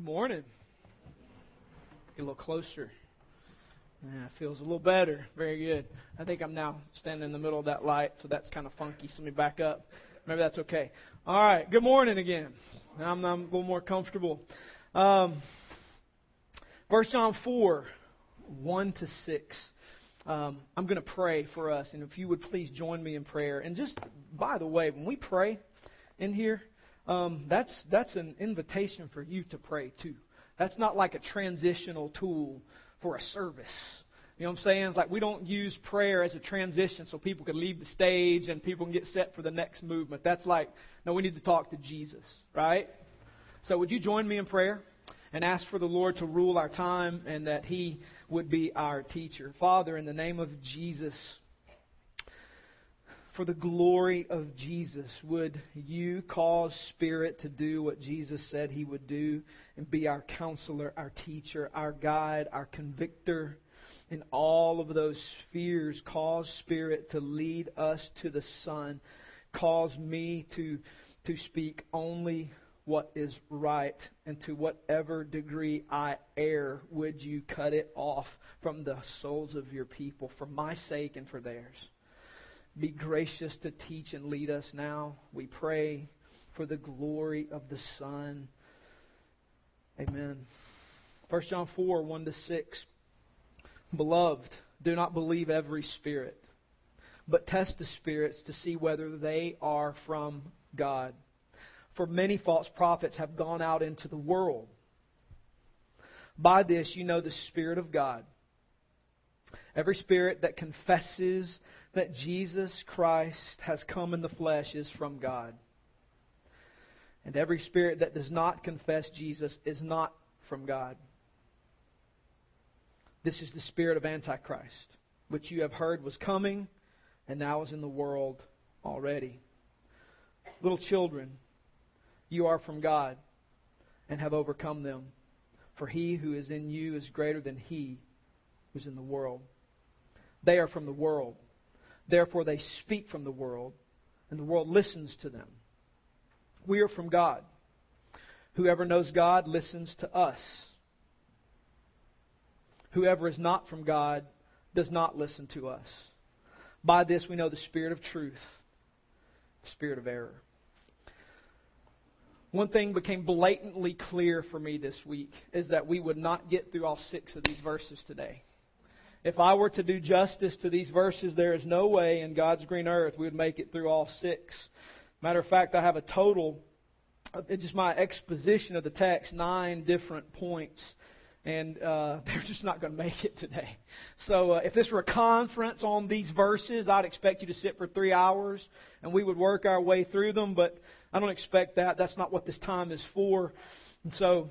Good morning. Get a little closer. Yeah, it feels a little better. Very good. I think I'm now standing in the middle of that light, so that's kind of funky. So let me back up. Maybe that's okay. All right. Good morning again. I'm, I'm a little more comfortable. Um, John 4, 1 to 6. Um, I'm going to pray for us, and if you would please join me in prayer. And just by the way, when we pray in here, um, that's that's an invitation for you to pray too. That's not like a transitional tool for a service. You know what I'm saying? It's like we don't use prayer as a transition so people can leave the stage and people can get set for the next movement. That's like, no, we need to talk to Jesus, right? So would you join me in prayer and ask for the Lord to rule our time and that He would be our teacher? Father, in the name of Jesus, for the glory of Jesus, would you cause Spirit to do what Jesus said He would do and be our counselor, our teacher, our guide, our convictor? In all of those spheres, cause Spirit to lead us to the Son. Cause me to, to speak only what is right, and to whatever degree I err, would you cut it off from the souls of your people for my sake and for theirs? Be gracious to teach and lead us now. We pray for the glory of the Son. Amen. 1 John 4 1 to 6. Beloved, do not believe every spirit, but test the spirits to see whether they are from God. For many false prophets have gone out into the world. By this you know the Spirit of God. Every spirit that confesses that Jesus Christ has come in the flesh is from God. And every spirit that does not confess Jesus is not from God. This is the spirit of Antichrist, which you have heard was coming and now is in the world already. Little children, you are from God and have overcome them. For he who is in you is greater than he who is in the world. They are from the world Therefore, they speak from the world, and the world listens to them. We are from God. Whoever knows God listens to us. Whoever is not from God does not listen to us. By this we know the spirit of truth, the spirit of error. One thing became blatantly clear for me this week is that we would not get through all six of these verses today. If I were to do justice to these verses, there is no way in God's green earth we would make it through all six. Matter of fact, I have a total, it's just my exposition of the text, nine different points. And uh, they're just not going to make it today. So, uh, if this were a conference on these verses, I'd expect you to sit for three hours and we would work our way through them. But I don't expect that. That's not what this time is for. And so,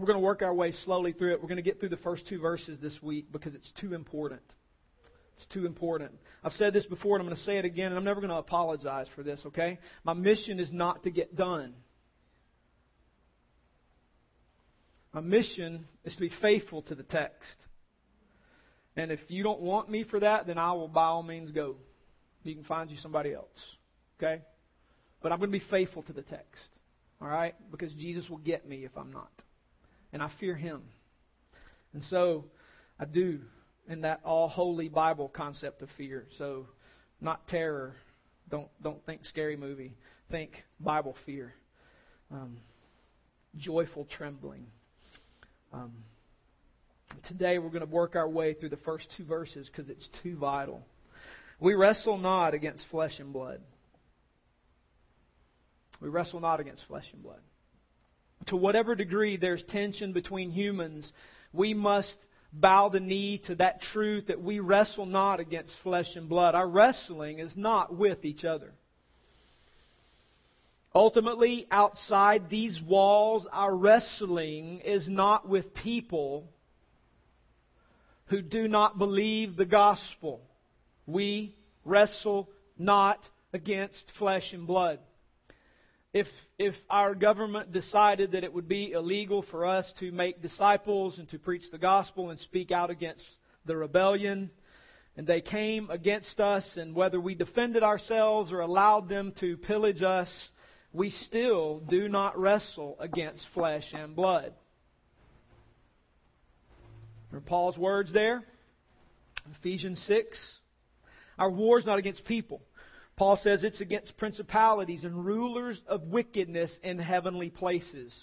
we're going to work our way slowly through it. We're going to get through the first two verses this week because it's too important. It's too important. I've said this before and I'm going to say it again, and I'm never going to apologize for this, okay? My mission is not to get done. My mission is to be faithful to the text. And if you don't want me for that, then I will by all means go. You can find you somebody else. Okay? But I'm going to be faithful to the text. All right? Because Jesus will get me if I'm not and I fear Him. And so I do in that all holy Bible concept of fear. So not terror. Don't don't think scary movie. Think Bible fear. Um, joyful trembling. Um, today we're going to work our way through the first two verses because it's too vital. We wrestle not against flesh and blood. We wrestle not against flesh and blood to whatever degree there's tension between humans, we must bow the knee to that truth that we wrestle not against flesh and blood. Our wrestling is not with each other. Ultimately, outside these walls, our wrestling is not with people who do not believe the gospel. We wrestle not against flesh and blood if if our government decided that it would be illegal for us to make disciples and to preach the gospel and speak out against the rebellion and they came against us and whether we defended ourselves or allowed them to pillage us we still do not wrestle against flesh and blood. Remember Paul's words there? Ephesians 6. Our war is not against people. Paul says it's against principalities and rulers of wickedness in heavenly places.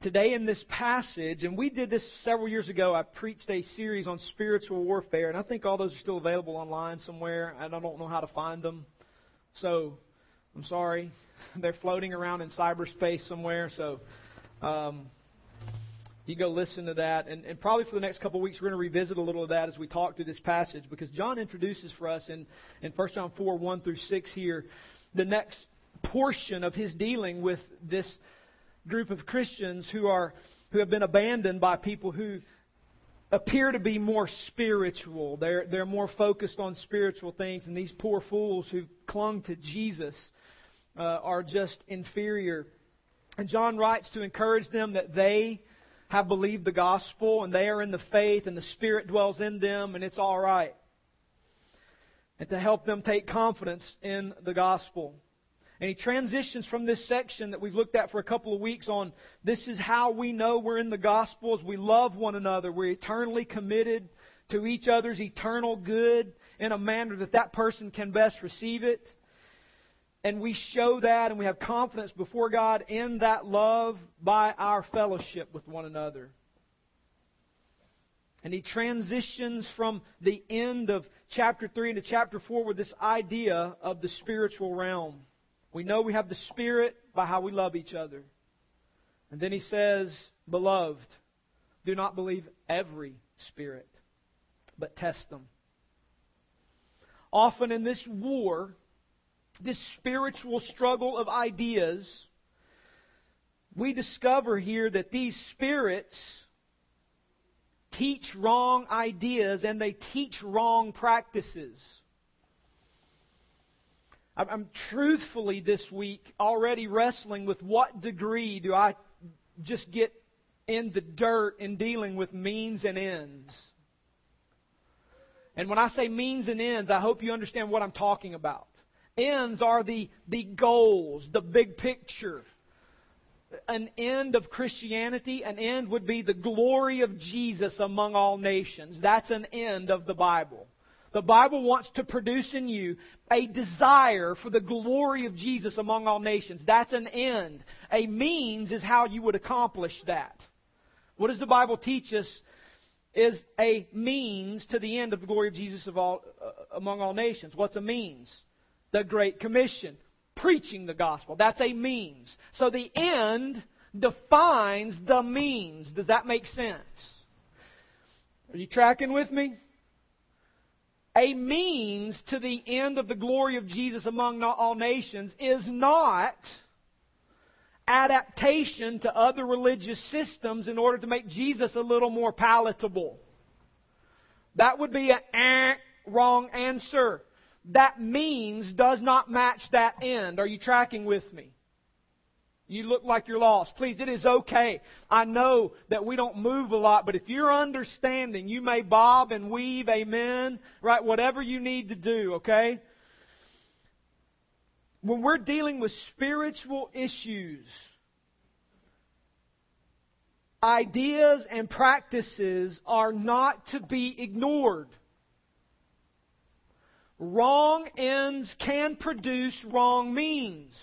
Today, in this passage, and we did this several years ago, I preached a series on spiritual warfare, and I think all those are still available online somewhere, and I don't know how to find them. So, I'm sorry. They're floating around in cyberspace somewhere, so um, you go listen to that. And, and probably for the next couple of weeks, we're going to revisit a little of that as we talk through this passage because John introduces for us in, in 1 John 4 1 through 6 here the next portion of his dealing with this group of Christians who are who have been abandoned by people who appear to be more spiritual. They're, they're more focused on spiritual things, and these poor fools who clung to Jesus uh, are just inferior. And John writes to encourage them that they have believed the gospel and they are in the faith and the Spirit dwells in them and it's all right. And to help them take confidence in the gospel. And he transitions from this section that we've looked at for a couple of weeks on this is how we know we're in the gospel as we love one another. We're eternally committed to each other's eternal good in a manner that that person can best receive it. And we show that and we have confidence before God in that love by our fellowship with one another. And he transitions from the end of chapter 3 into chapter 4 with this idea of the spiritual realm. We know we have the Spirit by how we love each other. And then he says, Beloved, do not believe every spirit, but test them. Often in this war, this spiritual struggle of ideas, we discover here that these spirits teach wrong ideas and they teach wrong practices. I'm truthfully this week already wrestling with what degree do I just get in the dirt in dealing with means and ends. And when I say means and ends, I hope you understand what I'm talking about. Ends are the, the goals, the big picture. An end of Christianity, an end would be the glory of Jesus among all nations. That's an end of the Bible. The Bible wants to produce in you a desire for the glory of Jesus among all nations. That's an end. A means is how you would accomplish that. What does the Bible teach us is a means to the end of the glory of Jesus of all, uh, among all nations? What's a means? The Great Commission. Preaching the gospel. That's a means. So the end defines the means. Does that make sense? Are you tracking with me? A means to the end of the glory of Jesus among all nations is not adaptation to other religious systems in order to make Jesus a little more palatable. That would be an eh, wrong answer that means does not match that end. Are you tracking with me? You look like you're lost. Please, it is okay. I know that we don't move a lot, but if you're understanding, you may bob and weave, amen, right? Whatever you need to do, okay? When we're dealing with spiritual issues, ideas and practices are not to be ignored. Wrong ends can produce wrong means.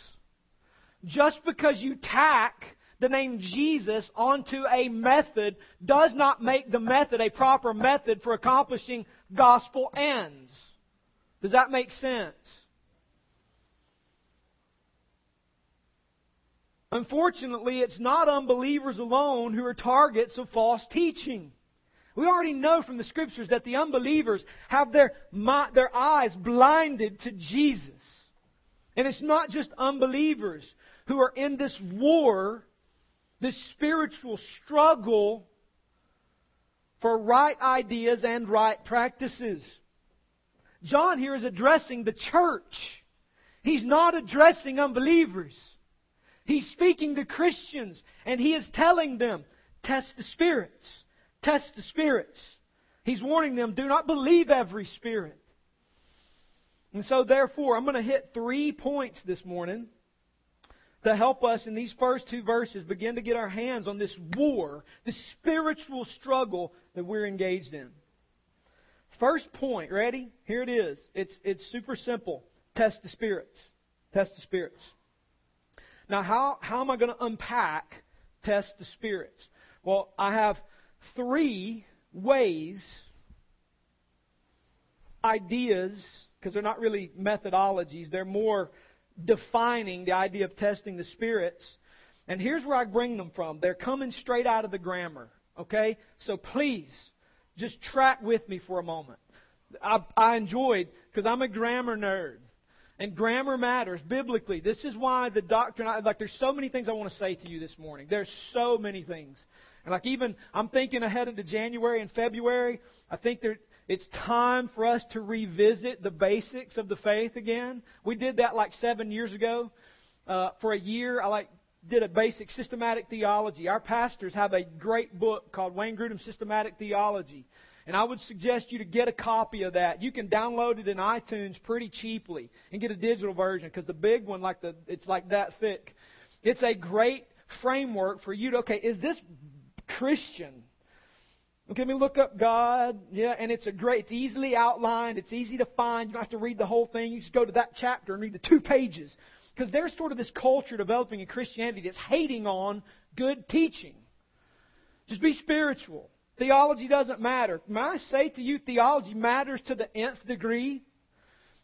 Just because you tack the name Jesus onto a method does not make the method a proper method for accomplishing gospel ends. Does that make sense? Unfortunately, it's not unbelievers alone who are targets of false teaching. We already know from the scriptures that the unbelievers have their, their eyes blinded to Jesus. And it's not just unbelievers who are in this war, this spiritual struggle for right ideas and right practices. John here is addressing the church. He's not addressing unbelievers. He's speaking to Christians and he is telling them, test the spirits. Test the spirits. He's warning them, do not believe every spirit. And so, therefore, I'm going to hit three points this morning to help us in these first two verses begin to get our hands on this war, this spiritual struggle that we're engaged in. First point, ready? Here it is. It's, it's super simple. Test the spirits. Test the spirits. Now, how, how am I going to unpack test the spirits? Well, I have three ways, ideas, because they're not really methodologies, they're more defining the idea of testing the spirits. And here's where I bring them from. They're coming straight out of the grammar. Okay? So please, just track with me for a moment. I, I enjoyed, because I'm a grammar nerd. And grammar matters biblically. This is why the doctrine, like, there's so many things I want to say to you this morning. There's so many things. And, like, even, I'm thinking ahead into January and February. I think there, it's time for us to revisit the basics of the faith again. We did that like seven years ago. Uh, for a year, I like did a basic systematic theology. Our pastors have a great book called Wayne Grudem Systematic Theology. And I would suggest you to get a copy of that. You can download it in iTunes pretty cheaply and get a digital version because the big one, like the, it's like that thick. It's a great framework for you to, okay, is this Christian? Okay, me look up God. Yeah, and it's a great, it's easily outlined, it's easy to find. You don't have to read the whole thing. You just go to that chapter and read the two pages. Because there's sort of this culture developing in Christianity that's hating on good teaching. Just be spiritual. Theology doesn't matter. May I say to you, theology matters to the nth degree?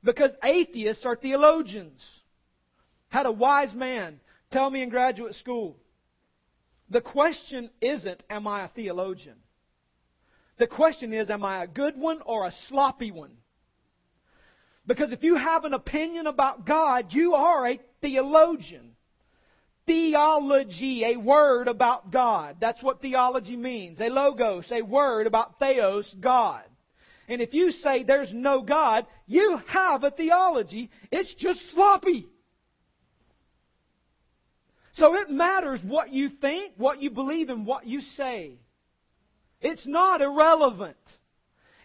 Because atheists are theologians. Had a wise man tell me in graduate school, the question isn't, am I a theologian? The question is, am I a good one or a sloppy one? Because if you have an opinion about God, you are a theologian. Theology, a word about God. That's what theology means. A logos, a word about theos, God. And if you say there's no God, you have a theology. It's just sloppy. So it matters what you think, what you believe, and what you say. It's not irrelevant.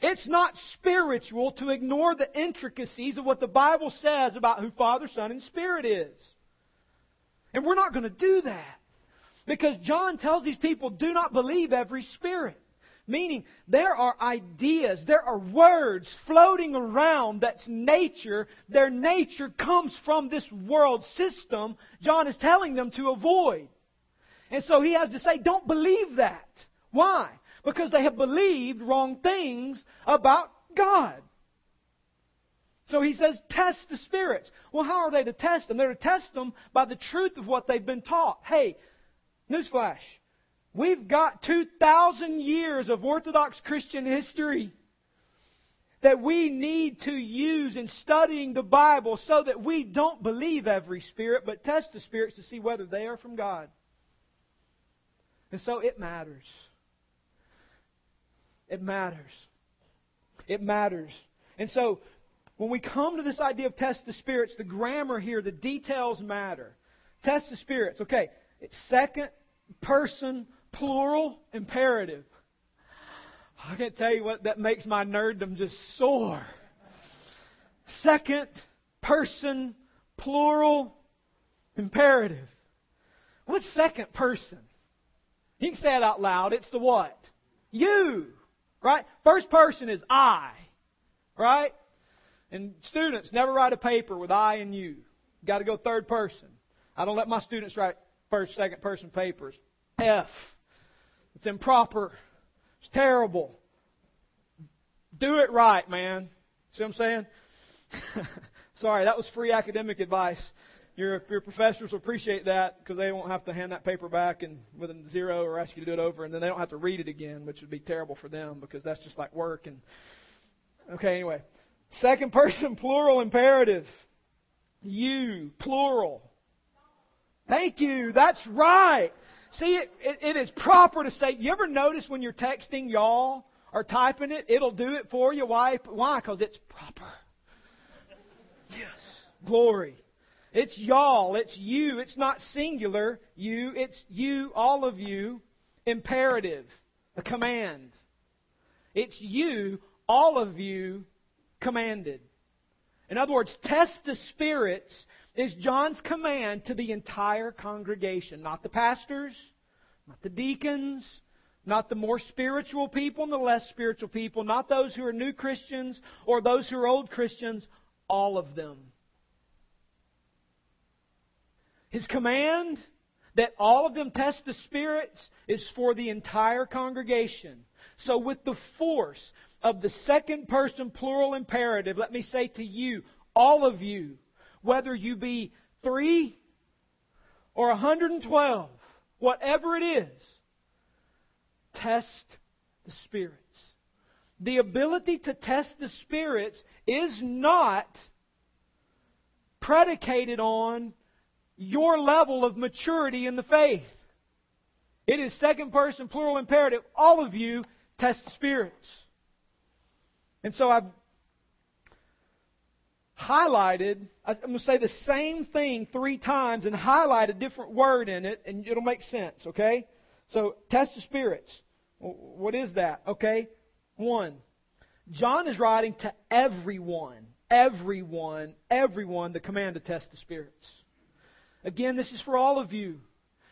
It's not spiritual to ignore the intricacies of what the Bible says about who Father, Son, and Spirit is. And we're not going to do that. Because John tells these people, do not believe every spirit. Meaning, there are ideas, there are words floating around that's nature. Their nature comes from this world system John is telling them to avoid. And so he has to say, don't believe that. Why? because they have believed wrong things about God. So he says, test the spirits. Well, how are they to test them? They're to test them by the truth of what they've been taught. Hey, newsflash. We've got 2,000 years of Orthodox Christian history that we need to use in studying the Bible so that we don't believe every spirit, but test the spirits to see whether they are from God. And so it matters. It matters. It matters. And so, when we come to this idea of test the spirits, the grammar here, the details matter. Test the spirits. Okay, it's second person plural imperative. I can't tell you what that makes my nerddom just soar. Second person plural imperative. What's second person? You can say it out loud. It's the what? You. Right? First person is I. Right? And students never write a paper with I and you. Got to go third person. I don't let my students write first, second person papers. F. It's improper. It's terrible. Do it right, man. See what I'm saying? Sorry, that was free academic advice. Your, your professors will appreciate that because they won't have to hand that paper back and with a zero or ask you to do it over, and then they don't have to read it again, which would be terrible for them because that's just like work. And okay, anyway, second person plural imperative. You plural. Thank you. That's right. See, it, it, it is proper to say. You ever notice when you're texting y'all or typing it, it'll do it for you. Why? Why? Because it's proper. Yes. Glory. It's y'all. It's you. It's not singular you. It's you, all of you. Imperative. A command. It's you, all of you, commanded. In other words, test the spirits is John's command to the entire congregation, not the pastors, not the deacons, not the more spiritual people and the less spiritual people, not those who are new Christians or those who are old Christians, all of them. His command that all of them test the spirits is for the entire congregation. So, with the force of the second person plural imperative, let me say to you, all of you, whether you be three or 112, whatever it is, test the spirits. The ability to test the spirits is not predicated on your level of maturity in the faith. It is second person plural imperative. All of you test the spirits. And so I've highlighted, I'm going to say the same thing three times and highlight a different word in it, and it'll make sense, okay? So, test the spirits. What is that? Okay? One. John is writing to everyone, everyone, everyone the command to test the spirits. Again, this is for all of you.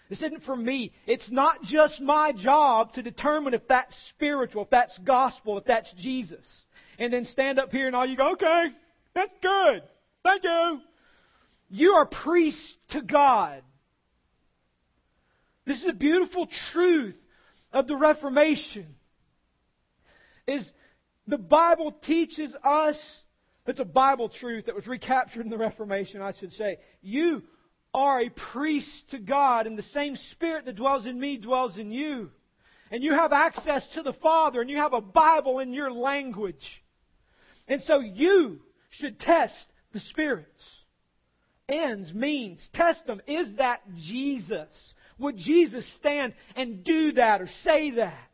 This isn't for me. It's not just my job to determine if that's spiritual, if that's gospel, if that's Jesus. And then stand up here and all you go, okay, that's good. Thank you. You are priests to God. This is a beautiful truth of the Reformation. Is the Bible teaches us, it's a Bible truth that was recaptured in the Reformation, I should say. You are a priest to God, and the same Spirit that dwells in me dwells in you. And you have access to the Father, and you have a Bible in your language. And so you should test the spirits. Ends means test them. Is that Jesus? Would Jesus stand and do that or say that?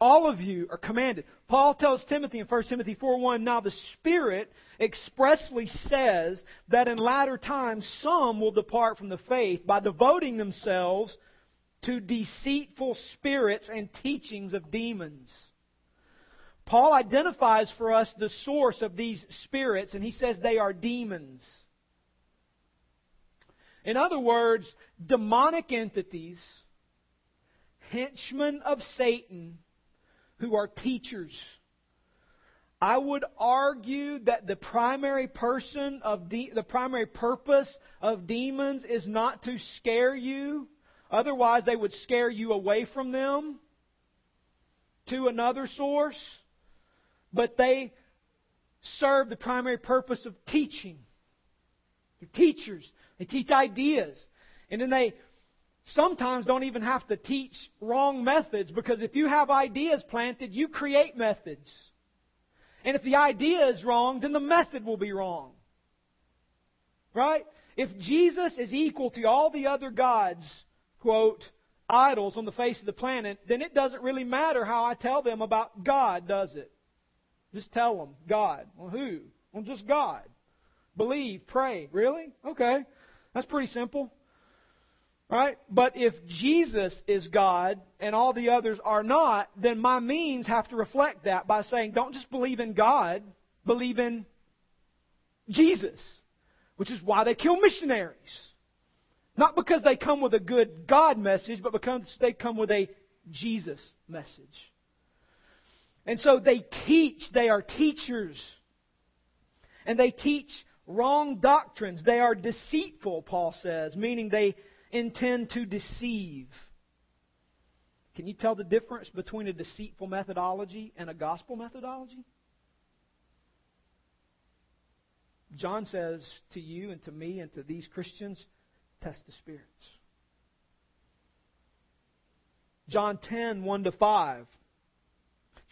All of you are commanded. Paul tells Timothy in 1 Timothy 4:1, now the Spirit expressly says that in latter times some will depart from the faith by devoting themselves to deceitful spirits and teachings of demons. Paul identifies for us the source of these spirits, and he says they are demons. In other words, demonic entities, henchmen of Satan, who are teachers. I would argue that the primary person of de- the primary purpose of demons is not to scare you. Otherwise, they would scare you away from them to another source but they serve the primary purpose of teaching. They're teachers. They teach ideas. And then they sometimes don't even have to teach wrong methods because if you have ideas planted, you create methods. And if the idea is wrong, then the method will be wrong. Right? If Jesus is equal to all the other gods, quote, idols on the face of the planet, then it doesn't really matter how I tell them about God, does it? Just tell them, God. Well, who? Well, just God. Believe, pray. Really? Okay. That's pretty simple. Right? But if Jesus is God and all the others are not, then my means have to reflect that by saying, don't just believe in God, believe in Jesus. Which is why they kill missionaries. Not because they come with a good God message, but because they come with a Jesus message. And so they teach, they are teachers. And they teach wrong doctrines. They are deceitful, Paul says, meaning they intend to deceive. Can you tell the difference between a deceitful methodology and a gospel methodology? John says to you and to me and to these Christians, test the spirits. John 10, 1 to 5.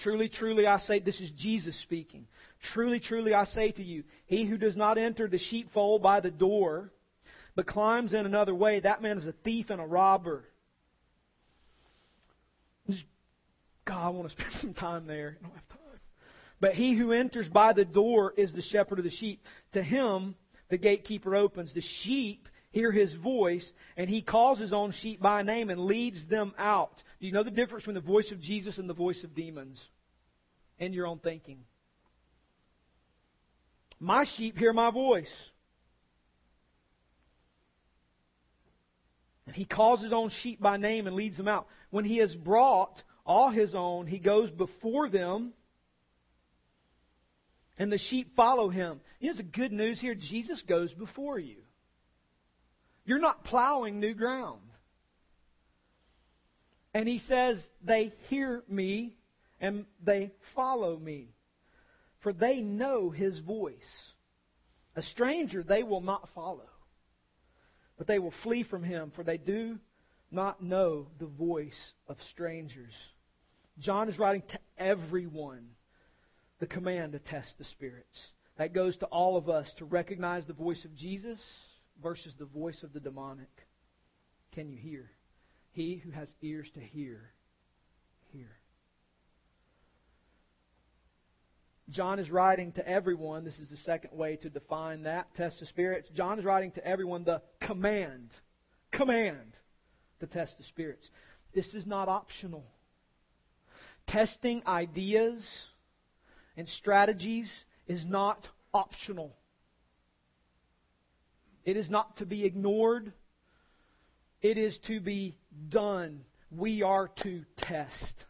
Truly, truly, I say, this is Jesus speaking. Truly, truly, I say to you, he who does not enter the sheepfold by the door, but climbs in another way, that man is a thief and a robber. God, I want to spend some time there. I don't have time. But he who enters by the door is the shepherd of the sheep. To him, the gatekeeper opens. The sheep hear his voice, and he calls his own sheep by name and leads them out. Do you know the difference between the voice of Jesus and the voice of demons? And your own thinking. My sheep hear my voice. And he calls his own sheep by name and leads them out. When he has brought all his own, he goes before them, and the sheep follow him. Here's the good news here Jesus goes before you. You're not plowing new ground. And he says, They hear me and they follow me, for they know his voice. A stranger they will not follow, but they will flee from him, for they do not know the voice of strangers. John is writing to everyone the command to test the spirits. That goes to all of us to recognize the voice of Jesus versus the voice of the demonic. Can you hear? He who has ears to hear, hear. John is writing to everyone. This is the second way to define that test the spirits. John is writing to everyone the command, command to test the spirits. This is not optional. Testing ideas and strategies is not optional. It is not to be ignored. It is to be done. We are to test.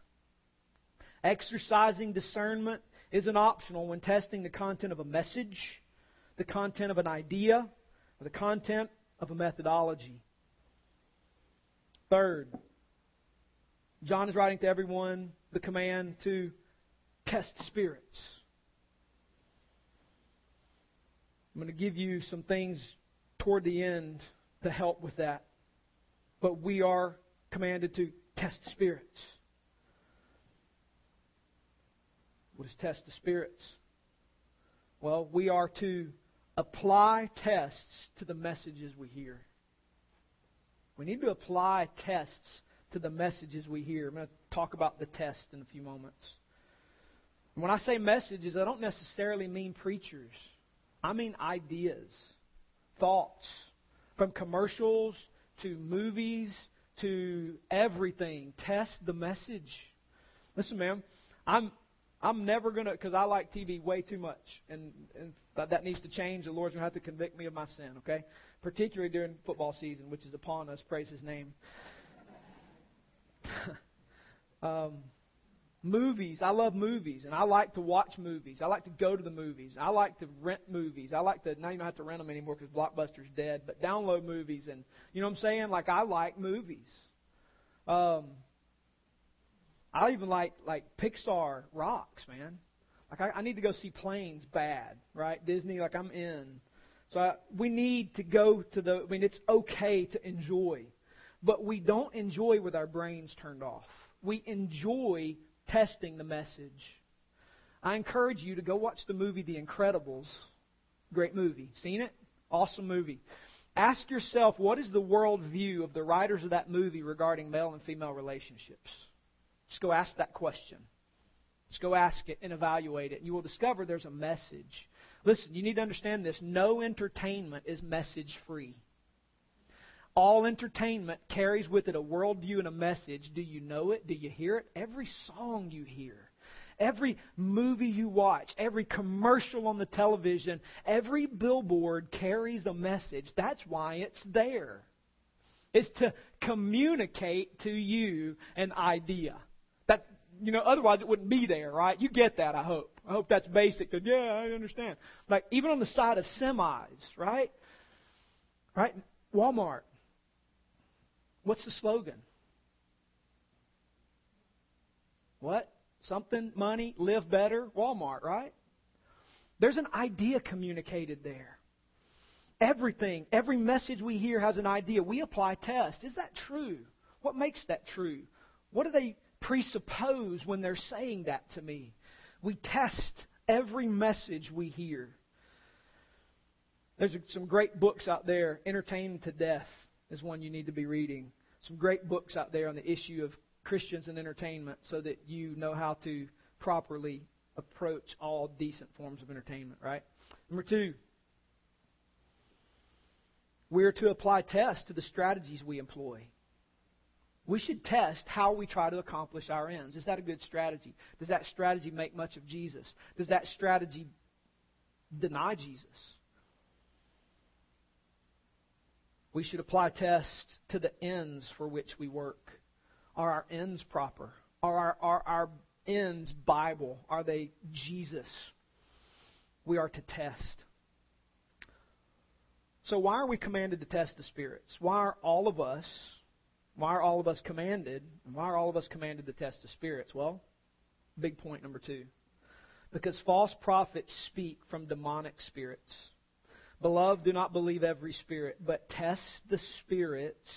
Exercising discernment isn't optional when testing the content of a message, the content of an idea, or the content of a methodology. Third, John is writing to everyone the command to test spirits. I'm going to give you some things toward the end to help with that. But we are commanded to test spirits. What is test the spirits? Well, we are to apply tests to the messages we hear. We need to apply tests to the messages we hear. I'm going to talk about the test in a few moments. When I say messages, I don't necessarily mean preachers. I mean ideas thoughts, from commercials to movies to everything. Test the message. Listen, ma'am, I'm I'm never gonna because I like TV way too much, and, and that needs to change. The Lord's gonna have to convict me of my sin, okay? Particularly during football season, which is upon us. Praise His name. um, Movies. I love movies, and I like to watch movies. I like to go to the movies. I like to rent movies. I like to, you don't have to rent them anymore because Blockbuster's dead, but download movies. And, you know what I'm saying? Like, I like movies. Um, I even like, like Pixar rocks, man. Like, I, I need to go see planes bad, right? Disney, like, I'm in. So I, we need to go to the, I mean, it's okay to enjoy, but we don't enjoy with our brains turned off. We enjoy testing the message. I encourage you to go watch the movie The Incredibles. Great movie. Seen it? Awesome movie. Ask yourself what is the world view of the writers of that movie regarding male and female relationships? Just go ask that question. Just go ask it and evaluate it. And you will discover there's a message. Listen, you need to understand this. No entertainment is message free. All entertainment carries with it a worldview and a message. Do you know it? Do you hear it? Every song you hear, every movie you watch, every commercial on the television, every billboard carries a message. That's why it's there. It's to communicate to you an idea. That you know, otherwise it wouldn't be there, right? You get that, I hope. I hope that's basic. Yeah, I understand. Like even on the side of semis, right? Right? Walmart. What's the slogan? What? Something, money, live better, Walmart, right? There's an idea communicated there. Everything, every message we hear has an idea. We apply tests. Is that true? What makes that true? What do they presuppose when they're saying that to me? We test every message we hear. There's some great books out there, Entertained to Death is one you need to be reading. Some great books out there on the issue of Christians and entertainment so that you know how to properly approach all decent forms of entertainment, right? Number two, we are to apply tests to the strategies we employ. We should test how we try to accomplish our ends. Is that a good strategy? Does that strategy make much of Jesus? Does that strategy deny Jesus. We should apply tests to the ends for which we work. Are our ends proper? Are our, are our ends Bible? Are they Jesus? We are to test. So, why are we commanded to test the spirits? Why are all of us, why are all of us commanded, and why are all of us commanded to test the spirits? Well, big point number two. Because false prophets speak from demonic spirits. Beloved, do not believe every spirit, but test the spirits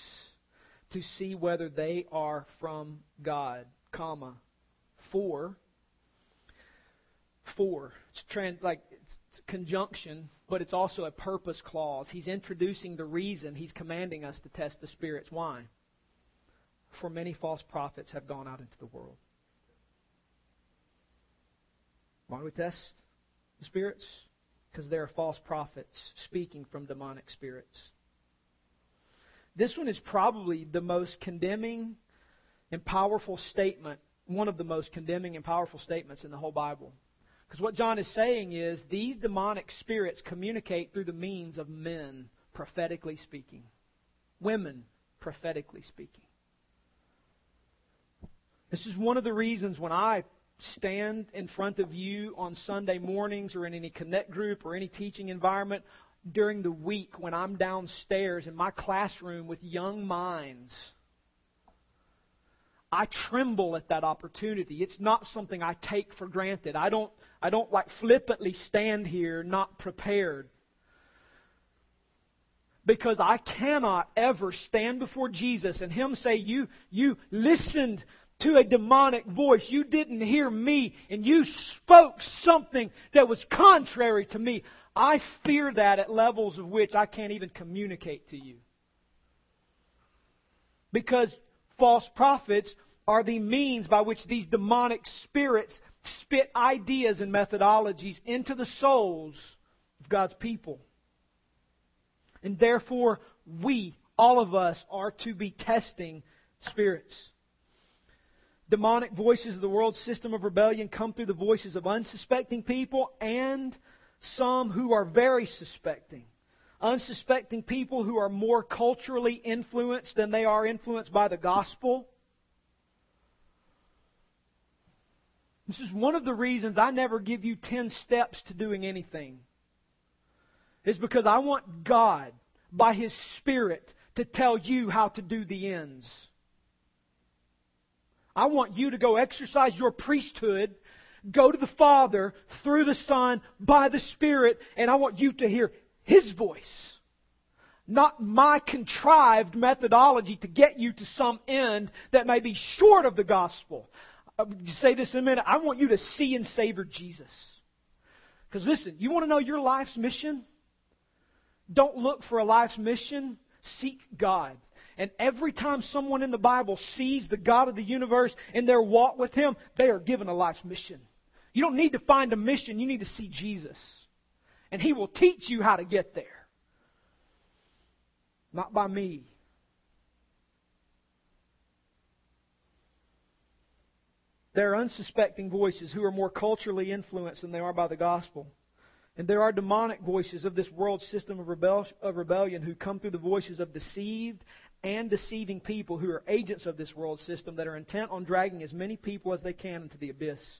to see whether they are from God, comma, for, for, it's trans, like, it's conjunction, but it's also a purpose clause. He's introducing the reason he's commanding us to test the spirits. Why? For many false prophets have gone out into the world. Why do we test the spirits? Because there are false prophets speaking from demonic spirits. This one is probably the most condemning and powerful statement, one of the most condemning and powerful statements in the whole Bible. Because what John is saying is these demonic spirits communicate through the means of men, prophetically speaking, women, prophetically speaking. This is one of the reasons when I stand in front of you on Sunday mornings or in any connect group or any teaching environment during the week when I'm downstairs in my classroom with young minds. I tremble at that opportunity. It's not something I take for granted. I don't, I don't like flippantly stand here not prepared. Because I cannot ever stand before Jesus and Him say, You, you listened to a demonic voice. You didn't hear me and you spoke something that was contrary to me. I fear that at levels of which I can't even communicate to you. Because false prophets are the means by which these demonic spirits spit ideas and methodologies into the souls of God's people. And therefore, we, all of us, are to be testing spirits. Demonic voices of the world system of rebellion come through the voices of unsuspecting people and some who are very suspecting. Unsuspecting people who are more culturally influenced than they are influenced by the gospel. This is one of the reasons I never give you 10 steps to doing anything. Is because I want God, by His Spirit, to tell you how to do the ends. I want you to go exercise your priesthood, go to the Father through the Son by the Spirit, and I want you to hear His voice. Not my contrived methodology to get you to some end that may be short of the gospel. I'll say this in a minute. I want you to see and savor Jesus. Because listen, you want to know your life's mission? Don't look for a life's mission. Seek God. And every time someone in the Bible sees the God of the universe in their walk with Him, they are given a life's mission. You don't need to find a mission, you need to see Jesus. And He will teach you how to get there. Not by me. There are unsuspecting voices who are more culturally influenced than they are by the gospel. And there are demonic voices of this world system of, rebellion who come through the voices of deceived and deceiving people who are agents of this world system that are intent on dragging as many people as they can into the abyss.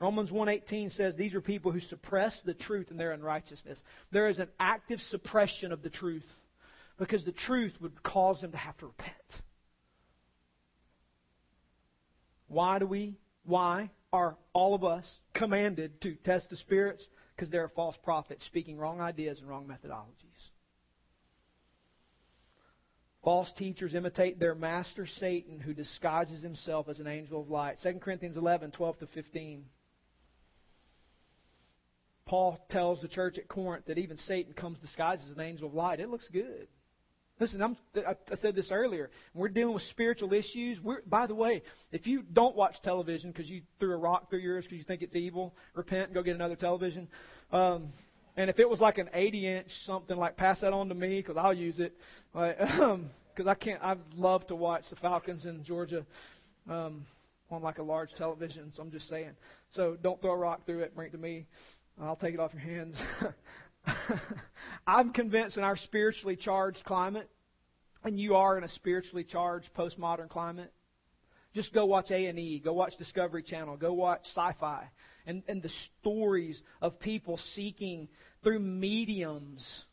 Romans 1:18 says these are people who suppress the truth in their unrighteousness. There is an active suppression of the truth because the truth would cause them to have to repent. Why do we why are all of us commanded to test the spirits? Because there are false prophets speaking wrong ideas and wrong methodologies. False teachers imitate their master Satan, who disguises himself as an angel of light. 2 Corinthians 11, 12 to 15. Paul tells the church at Corinth that even Satan comes disguised as an angel of light. It looks good. Listen, I'm, i said this earlier. We're dealing with spiritual issues. We're, by the way, if you don't watch television because you threw a rock through yours because you think it's evil, repent and go get another television. Um, and if it was like an 80 inch something, like pass that on to me because I'll use it. Because um, I can't. I love to watch the Falcons in Georgia um, on like a large television. So I'm just saying. So don't throw a rock through it. Bring it to me. I'll take it off your hands. I'm convinced in our spiritually charged climate, and you are in a spiritually charged postmodern climate. Just go watch A and E, go watch Discovery Channel, go watch Sci-Fi, and and the stories of people seeking through mediums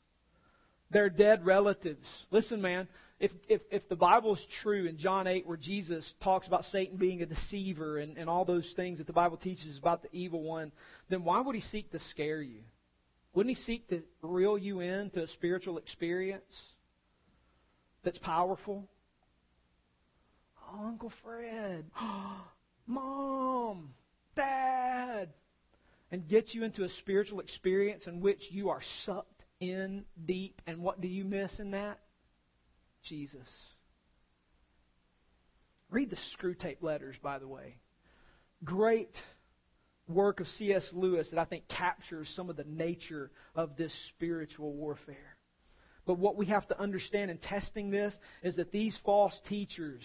their dead relatives. Listen, man, if, if, if the Bible is true in John 8, where Jesus talks about Satan being a deceiver and, and all those things that the Bible teaches about the evil one, then why would he seek to scare you? Wouldn't he seek to reel you into a spiritual experience that's powerful? Oh, Uncle Fred, Mom, Dad, and get you into a spiritual experience in which you are sucked in deep. And what do you miss in that? Jesus. Read the Screwtape Letters, by the way. Great work of C.S. Lewis that I think captures some of the nature of this spiritual warfare. But what we have to understand in testing this is that these false teachers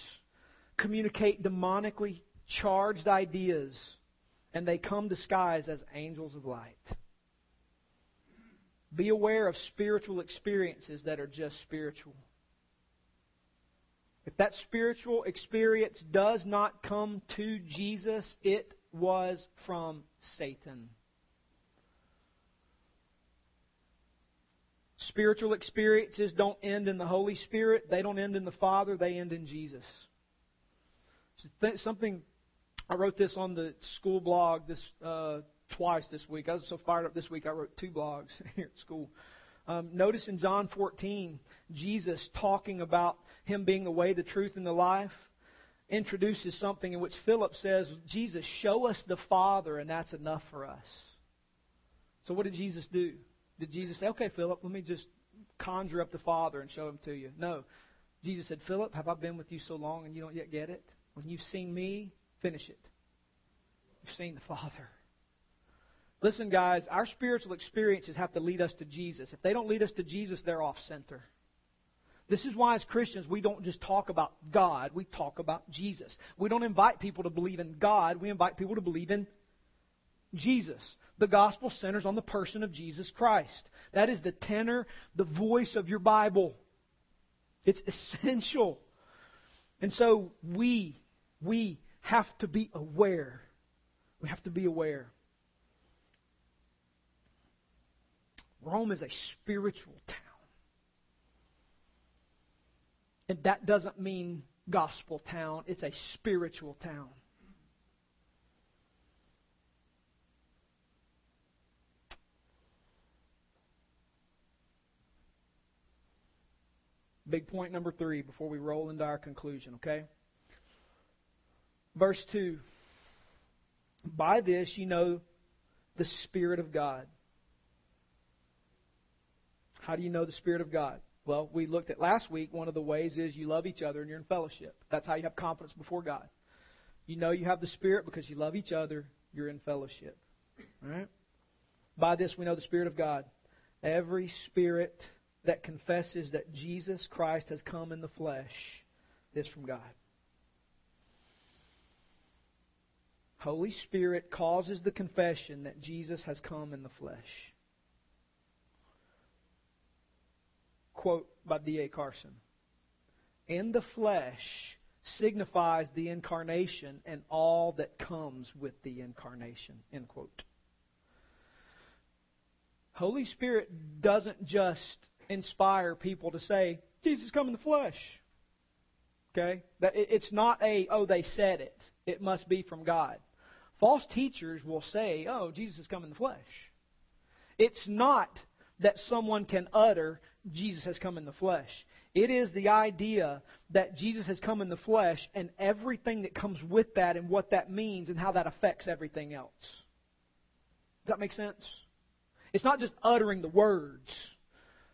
communicate demonically charged ideas and they come disguised as angels of light. Be aware of spiritual experiences that are just spiritual. If that spiritual experience does not come to Jesus, it was from Satan. Spiritual experiences don't end in the Holy Spirit, they don't end in the Father, they end in Jesus. Something I wrote this on the school blog this uh, twice this week. I was so fired up this week. I wrote two blogs here at school. Um, notice in John 14, Jesus talking about him being the way, the truth, and the life introduces something in which Philip says, Jesus, show us the Father, and that's enough for us. So, what did Jesus do? Did Jesus say, okay, Philip, let me just conjure up the Father and show him to you? No. Jesus said, Philip, have I been with you so long and you don't yet get it? When you've seen me, finish it. You've seen the Father. Listen, guys, our spiritual experiences have to lead us to Jesus. If they don't lead us to Jesus, they're off center. This is why, as Christians, we don't just talk about God, we talk about Jesus. We don't invite people to believe in God, we invite people to believe in Jesus. The gospel centers on the person of Jesus Christ. That is the tenor, the voice of your Bible. It's essential. And so we, we have to be aware. We have to be aware. Rome is a spiritual town. And that doesn't mean gospel town, it's a spiritual town. Big point number three before we roll into our conclusion, okay? Verse 2 By this you know the Spirit of God. How do you know the Spirit of God? Well, we looked at last week, one of the ways is you love each other and you're in fellowship. That's how you have confidence before God. You know you have the Spirit because you love each other, you're in fellowship. All right? By this we know the Spirit of God. Every spirit that confesses that Jesus Christ has come in the flesh is from God. Holy Spirit causes the confession that Jesus has come in the flesh. Quote by D.A. Carson In the flesh signifies the incarnation and all that comes with the incarnation. End quote. Holy Spirit doesn't just inspire people to say, Jesus come in the flesh. Okay? It's not a, oh, they said it. It must be from God. False teachers will say, oh, Jesus has come in the flesh. It's not that someone can utter, Jesus has come in the flesh. It is the idea that Jesus has come in the flesh and everything that comes with that and what that means and how that affects everything else. Does that make sense? It's not just uttering the words.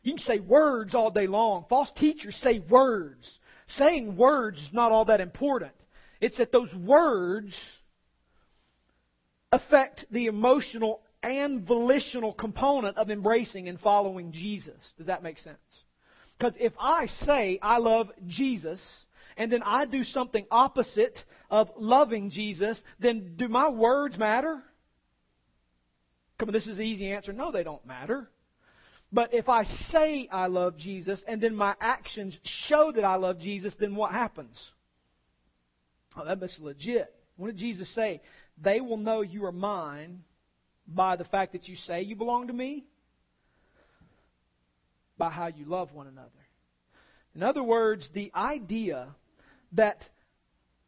You can say words all day long. False teachers say words. Saying words is not all that important. It's that those words affect the emotional and volitional component of embracing and following Jesus. Does that make sense? Because if I say I love Jesus, and then I do something opposite of loving Jesus, then do my words matter? Come on, this is the easy answer. No, they don't matter. But if I say I love Jesus and then my actions show that I love Jesus, then what happens? Oh, that's legit. What did Jesus say? They will know you are mine by the fact that you say you belong to me, by how you love one another. In other words, the idea that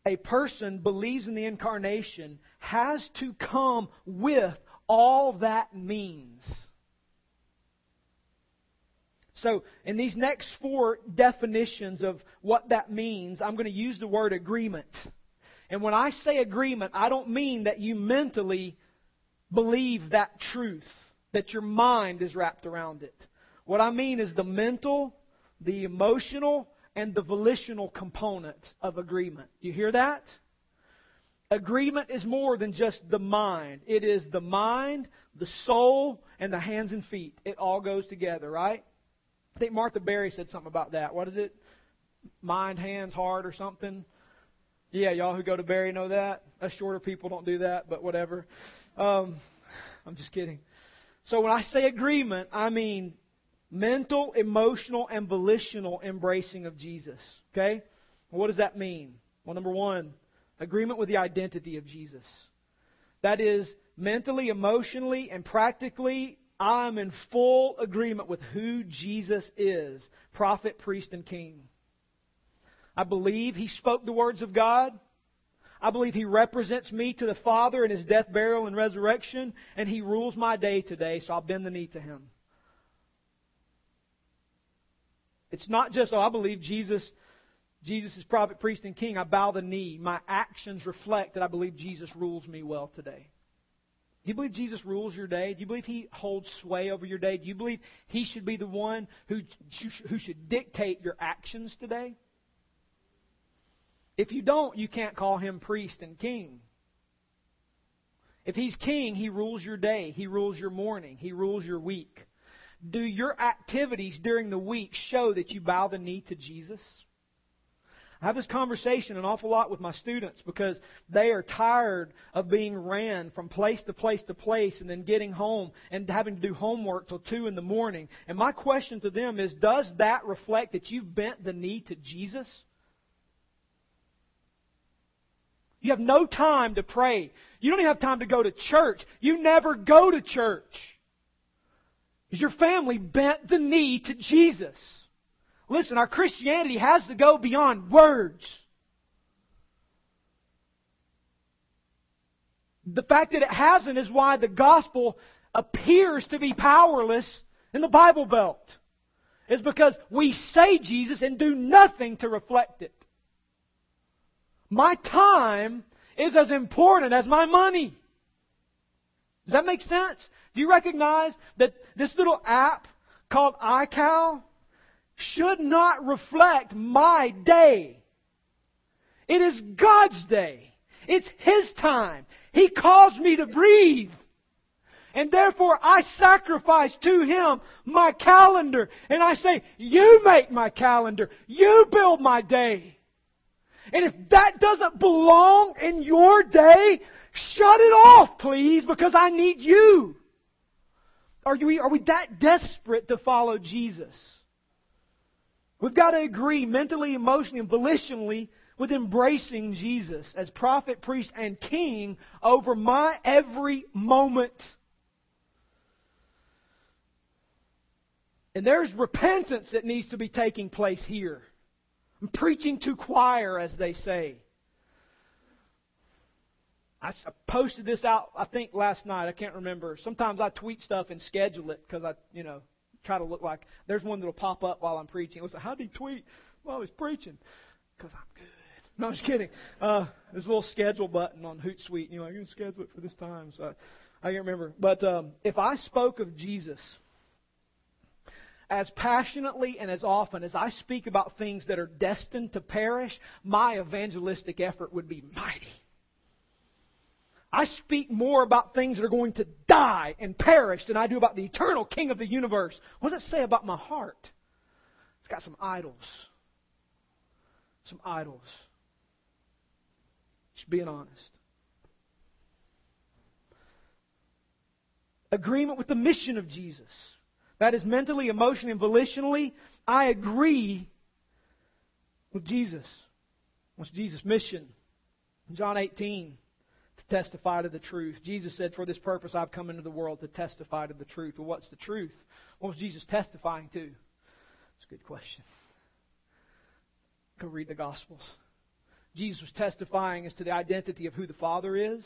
a person believes in the incarnation has to come with all that means. So, in these next four definitions of what that means, I'm going to use the word agreement. And when I say agreement, I don't mean that you mentally believe that truth, that your mind is wrapped around it. What I mean is the mental, the emotional, and the volitional component of agreement. You hear that? Agreement is more than just the mind. It is the mind, the soul, and the hands and feet. It all goes together, right? I think Martha Berry said something about that. What is it? Mind, hands, heart, or something? Yeah, y'all who go to Berry know that. Us shorter people don't do that, but whatever. Um, I'm just kidding. So when I say agreement, I mean mental, emotional, and volitional embracing of Jesus. Okay? what does that mean? Well, number one, agreement with the identity of Jesus. That is, mentally, emotionally, and practically, I'm in full agreement with who Jesus is prophet, priest, and king. I believe he spoke the words of God. I believe he represents me to the Father in his death, burial, and resurrection, and he rules my day today, so I'll bend the knee to him. It's not just, oh, I believe Jesus, Jesus is prophet, priest, and king. I bow the knee. My actions reflect that I believe Jesus rules me well today. Do you believe Jesus rules your day? Do you believe He holds sway over your day? Do you believe He should be the one who, who should dictate your actions today? If you don't, you can't call him priest and king. If he's king, he rules your day, he rules your morning, he rules your week. Do your activities during the week show that you bow the knee to Jesus? I have this conversation an awful lot with my students because they are tired of being ran from place to place to place and then getting home and having to do homework till 2 in the morning. And my question to them is, does that reflect that you've bent the knee to Jesus? You have no time to pray. You don't even have time to go to church. You never go to church. Because your family bent the knee to Jesus. Listen, our Christianity has to go beyond words. The fact that it hasn't is why the gospel appears to be powerless in the Bible Belt. Is because we say Jesus and do nothing to reflect it. My time is as important as my money. Does that make sense? Do you recognize that this little app called iCal should not reflect my day? It is God's day. It's His time. He caused me to breathe. And therefore I sacrifice to Him my calendar. And I say, you make my calendar. You build my day. And if that doesn't belong in your day, shut it off, please, because I need you. Are we, are we that desperate to follow Jesus? We've got to agree mentally, emotionally, and volitionally with embracing Jesus as prophet, priest, and king over my every moment. And there's repentance that needs to be taking place here. I'm preaching to choir, as they say. I posted this out, I think, last night. I can't remember. Sometimes I tweet stuff and schedule it because I, you know, try to look like. There's one that'll pop up while I'm preaching. It was like, how did he tweet while he's preaching? Because I'm good. No, I'm just kidding. Uh, there's a little schedule button on Hootsuite. You know, you can schedule it for this time. So I, I can't remember. But um, if I spoke of Jesus as passionately and as often as I speak about things that are destined to perish, my evangelistic effort would be mighty. I speak more about things that are going to die and perish than I do about the eternal King of the universe. What does it say about my heart? It's got some idols. Some idols. Just being honest. agreement with the mission of Jesus. That is mentally, emotionally, and volitionally, I agree with Jesus. What's Jesus' mission? John 18, to testify to the truth. Jesus said, For this purpose I've come into the world to testify to the truth. Well, what's the truth? What was Jesus testifying to? It's a good question. Go read the Gospels. Jesus was testifying as to the identity of who the Father is.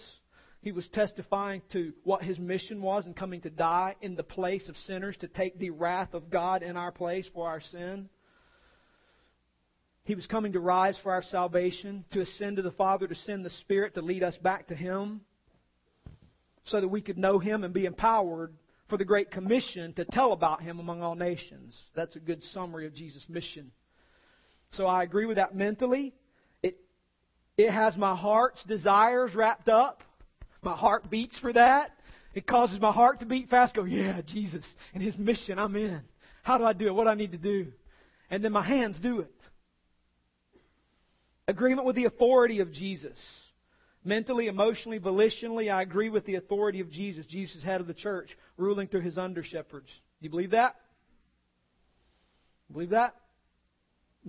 He was testifying to what his mission was in coming to die in the place of sinners to take the wrath of God in our place for our sin. He was coming to rise for our salvation, to ascend to the Father, to send the Spirit to lead us back to Him, so that we could know Him and be empowered for the Great Commission to tell about Him among all nations. That's a good summary of Jesus' mission. So I agree with that mentally. It, it has my heart's desires wrapped up. My heart beats for that. It causes my heart to beat fast. Go, yeah, Jesus and His mission, I'm in. How do I do it? What do I need to do? And then my hands do it. Agreement with the authority of Jesus. Mentally, emotionally, volitionally, I agree with the authority of Jesus. Jesus head of the church, ruling through his under shepherds. Do you believe that? Believe that?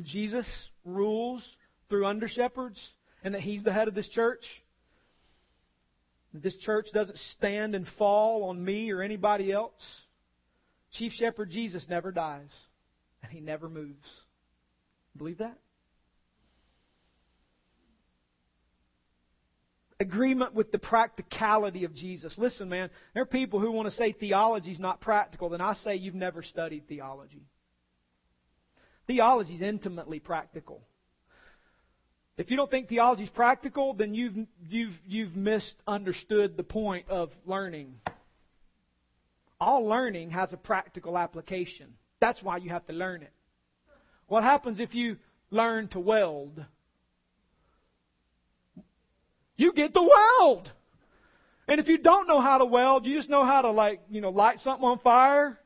Jesus rules through under shepherds and that he's the head of this church? This church doesn't stand and fall on me or anybody else. Chief Shepherd Jesus never dies and he never moves. Believe that? agreement with the practicality of Jesus. Listen, man, there are people who want to say theology is not practical, then I say you've never studied theology. Theology is intimately practical. If you don't think theology is practical, then you've, you've, you've misunderstood the point of learning. All learning has a practical application. That's why you have to learn it. What happens if you learn to weld? You get to weld. And if you don't know how to weld, you just know how to like, you know, light something on fire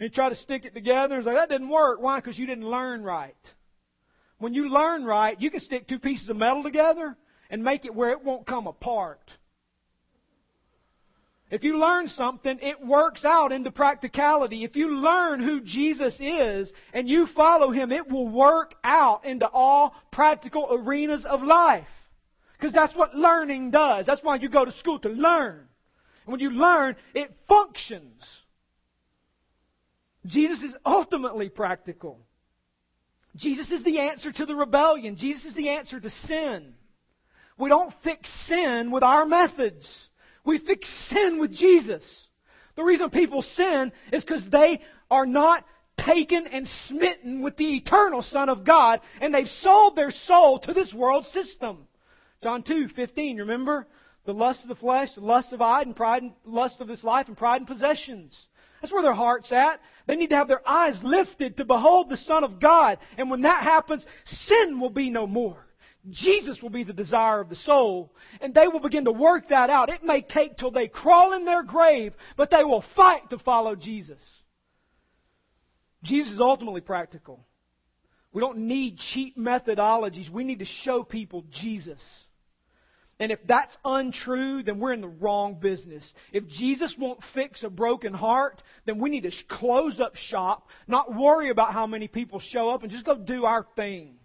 and try to stick it together. It's like, that didn't work. Why? Because you didn't learn right. When you learn right, you can stick two pieces of metal together and make it where it won't come apart. If you learn something, it works out into practicality. If you learn who Jesus is and you follow Him, it will work out into all practical arenas of life. Because that's what learning does. That's why you go to school to learn. And when you learn, it functions. Jesus is ultimately practical. Jesus is the answer to the rebellion. Jesus is the answer to sin. We don't fix sin with our methods. We fix sin with Jesus. The reason people sin is because they are not taken and smitten with the eternal Son of God, and they've sold their soul to this world system. John 2, 15, remember? The lust of the flesh, the lust of eye, and pride and lust of this life, and pride and possessions. That's where their heart's at. They need to have their eyes lifted to behold the Son of God. And when that happens, sin will be no more. Jesus will be the desire of the soul, and they will begin to work that out. It may take till they crawl in their grave, but they will fight to follow Jesus. Jesus is ultimately practical. We don't need cheap methodologies. We need to show people Jesus. And if that's untrue, then we're in the wrong business. If Jesus won't fix a broken heart, then we need to close up shop, not worry about how many people show up, and just go do our thing.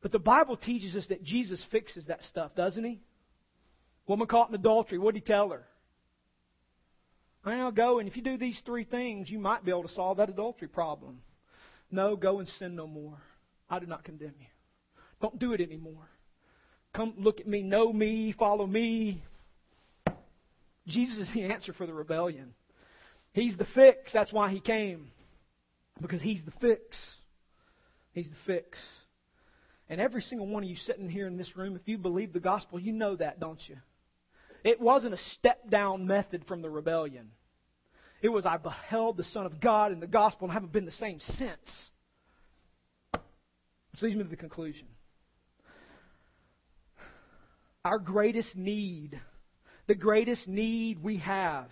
But the Bible teaches us that Jesus fixes that stuff, doesn't he? Woman caught in adultery, what did he tell her? Well, go and if you do these three things, you might be able to solve that adultery problem. No, go and sin no more. I do not condemn you. Don't do it anymore. Come look at me, know me, follow me. Jesus is the answer for the rebellion. He's the fix. That's why he came. Because he's the fix. He's the fix. And every single one of you sitting here in this room, if you believe the gospel, you know that, don't you? It wasn't a step down method from the rebellion. It was, I beheld the Son of God in the gospel and I haven't been the same since. Which leads me to the conclusion. Our greatest need, the greatest need we have.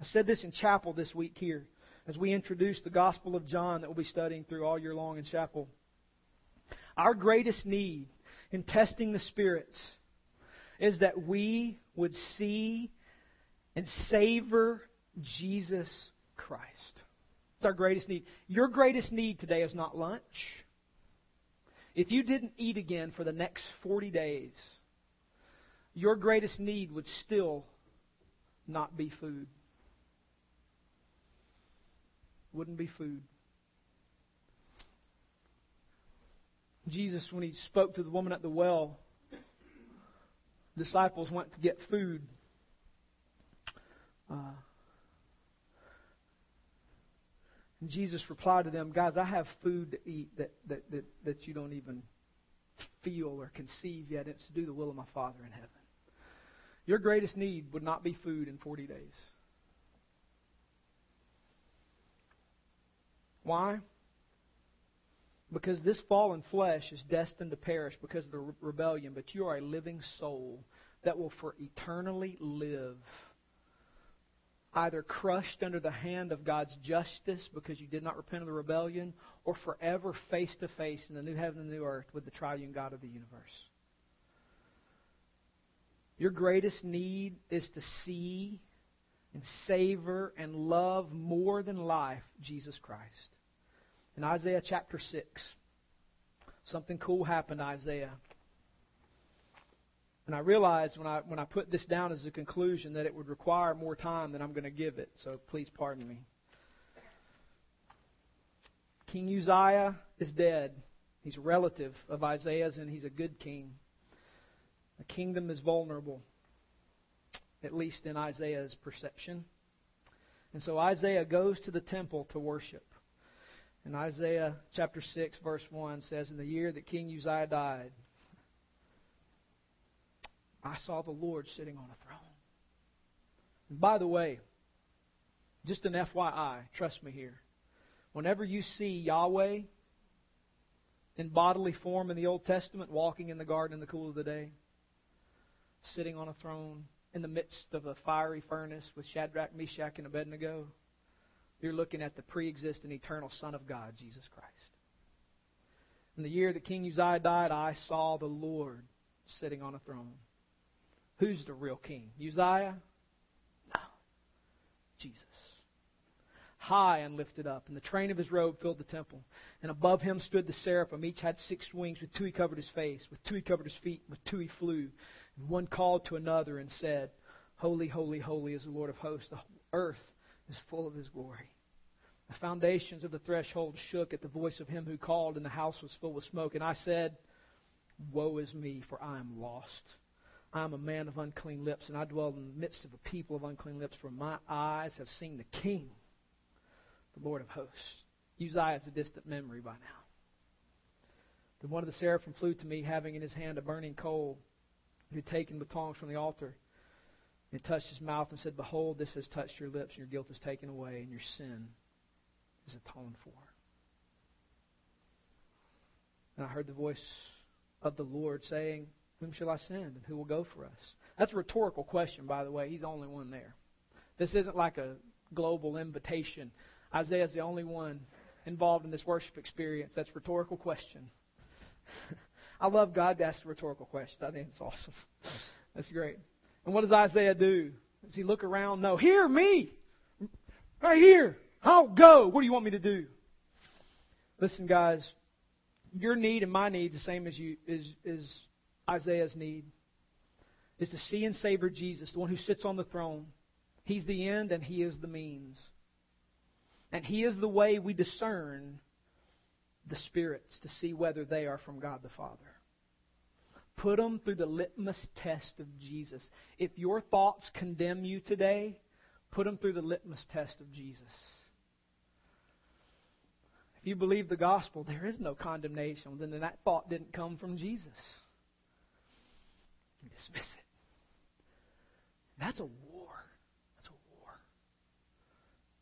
I said this in chapel this week here as we introduce the Gospel of John that we'll be studying through all year long in chapel. Our greatest need in testing the spirits is that we would see and savor Jesus Christ. It's our greatest need. Your greatest need today is not lunch. If you didn't eat again for the next 40 days, your greatest need would still not be food. Wouldn't be food. Jesus, when he spoke to the woman at the well, disciples went to get food. Uh, and Jesus replied to them, Guys, I have food to eat that, that, that, that you don't even feel or conceive yet. It's to do the will of my Father in heaven. Your greatest need would not be food in 40 days. Why? Because this fallen flesh is destined to perish because of the re- rebellion, but you are a living soul that will for eternally live either crushed under the hand of God's justice because you did not repent of the rebellion, or forever face to face in the new heaven and new earth with the triune God of the universe. Your greatest need is to see and savor and love more than life Jesus Christ. In Isaiah chapter 6, something cool happened to Isaiah. And I realized when I, when I put this down as a conclusion that it would require more time than I'm going to give it, so please pardon me. King Uzziah is dead. He's a relative of Isaiah's, and he's a good king. The kingdom is vulnerable, at least in Isaiah's perception. And so Isaiah goes to the temple to worship. And Isaiah chapter 6, verse 1 says, In the year that King Uzziah died, I saw the Lord sitting on a throne. And by the way, just an FYI, trust me here. Whenever you see Yahweh in bodily form in the Old Testament, walking in the garden in the cool of the day, sitting on a throne in the midst of a fiery furnace with Shadrach, Meshach, and Abednego, you're looking at the pre existent eternal Son of God, Jesus Christ. In the year that King Uzziah died, I saw the Lord sitting on a throne. Who's the real king? Uzziah? No. Jesus. High and lifted up, and the train of his robe filled the temple. And above him stood the seraphim. Each had six wings. With two he covered his face, with two he covered his feet, with two he flew. And one called to another and said, Holy, holy, holy is the Lord of hosts. The earth is full of his glory. The foundations of the threshold shook at the voice of him who called, and the house was full with smoke. And I said, Woe is me, for I am lost. I am a man of unclean lips, and I dwell in the midst of a people of unclean lips, for my eyes have seen the King, the Lord of hosts. Uzziah is a distant memory by now. Then one of the seraphim flew to me, having in his hand a burning coal, he had taken the tongs from the altar. and touched his mouth and said, Behold, this has touched your lips, and your guilt is taken away, and your sin is atoned for. And I heard the voice of the Lord saying, Whom shall I send, and who will go for us? That's a rhetorical question, by the way. He's the only one there. This isn't like a global invitation. Isaiah's the only one involved in this worship experience. That's a rhetorical question. I love God to ask rhetorical questions. I think it's awesome. That's great. And what does Isaiah do? Does he look around? No. Hear me! Right here! I'll go! What do you want me to do? Listen, guys, your need and my need the same as you is is Isaiah's need. Is to see and savor Jesus, the one who sits on the throne. He's the end and he is the means. And he is the way we discern the spirits to see whether they are from God the Father. Put them through the litmus test of Jesus. If your thoughts condemn you today, put them through the litmus test of Jesus. If you believe the gospel, there is no condemnation, then that thought didn't come from Jesus. Dismiss it. That's a war. That's a war.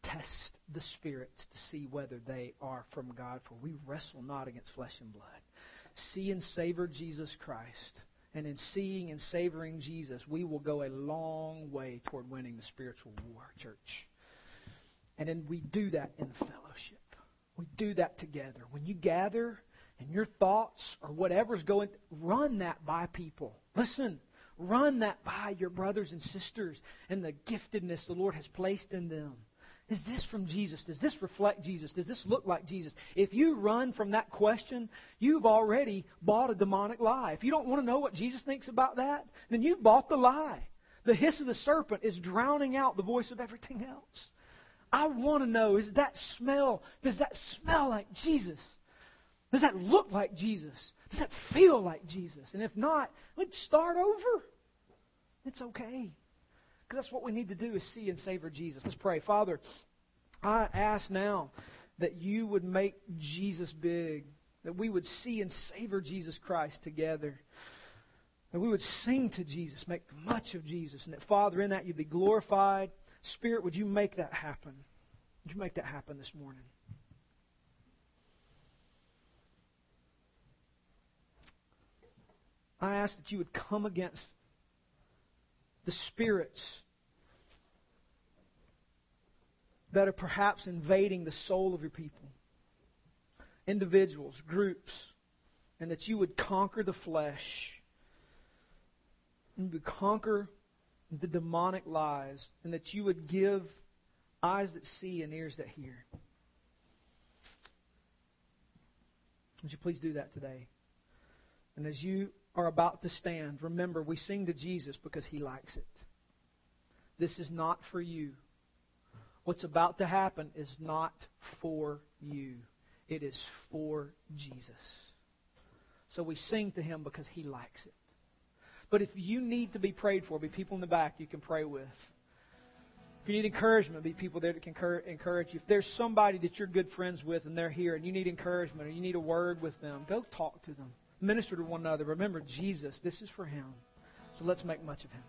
Test the spirits to see whether they are from God, for we wrestle not against flesh and blood. See and savor Jesus Christ. And in seeing and savoring Jesus, we will go a long way toward winning the spiritual war, church. And then we do that in fellowship. We do that together. When you gather and your thoughts or whatever's going, run that by people. Listen, run that by your brothers and sisters and the giftedness the Lord has placed in them. Is this from Jesus? Does this reflect Jesus? Does this look like Jesus? If you run from that question, you've already bought a demonic lie. If you don't want to know what Jesus thinks about that, then you've bought the lie. The hiss of the serpent is drowning out the voice of everything else. I want to know is that smell, does that smell like Jesus? Does that look like Jesus? Does that feel like Jesus? And if not, let's start over. It's okay. Because that's what we need to do is see and savor Jesus. Let's pray. Father, I ask now that you would make Jesus big, that we would see and savor Jesus Christ together. That we would sing to Jesus, make much of Jesus, and that, Father, in that you'd be glorified. Spirit, would you make that happen? Would you make that happen this morning? I ask that you would come against the spirits that are perhaps invading the soul of your people, individuals, groups, and that you would conquer the flesh, you would conquer the demonic lies, and that you would give eyes that see and ears that hear. Would you please do that today? And as you are about to stand, remember we sing to Jesus because he likes it. This is not for you. What's about to happen is not for you. It is for Jesus. So we sing to him because he likes it. But if you need to be prayed for, be people in the back you can pray with. If you need encouragement, be people there that can encourage you. If there's somebody that you're good friends with and they're here and you need encouragement or you need a word with them, go talk to them. Minister to one another. Remember, Jesus, this is for him. So let's make much of him.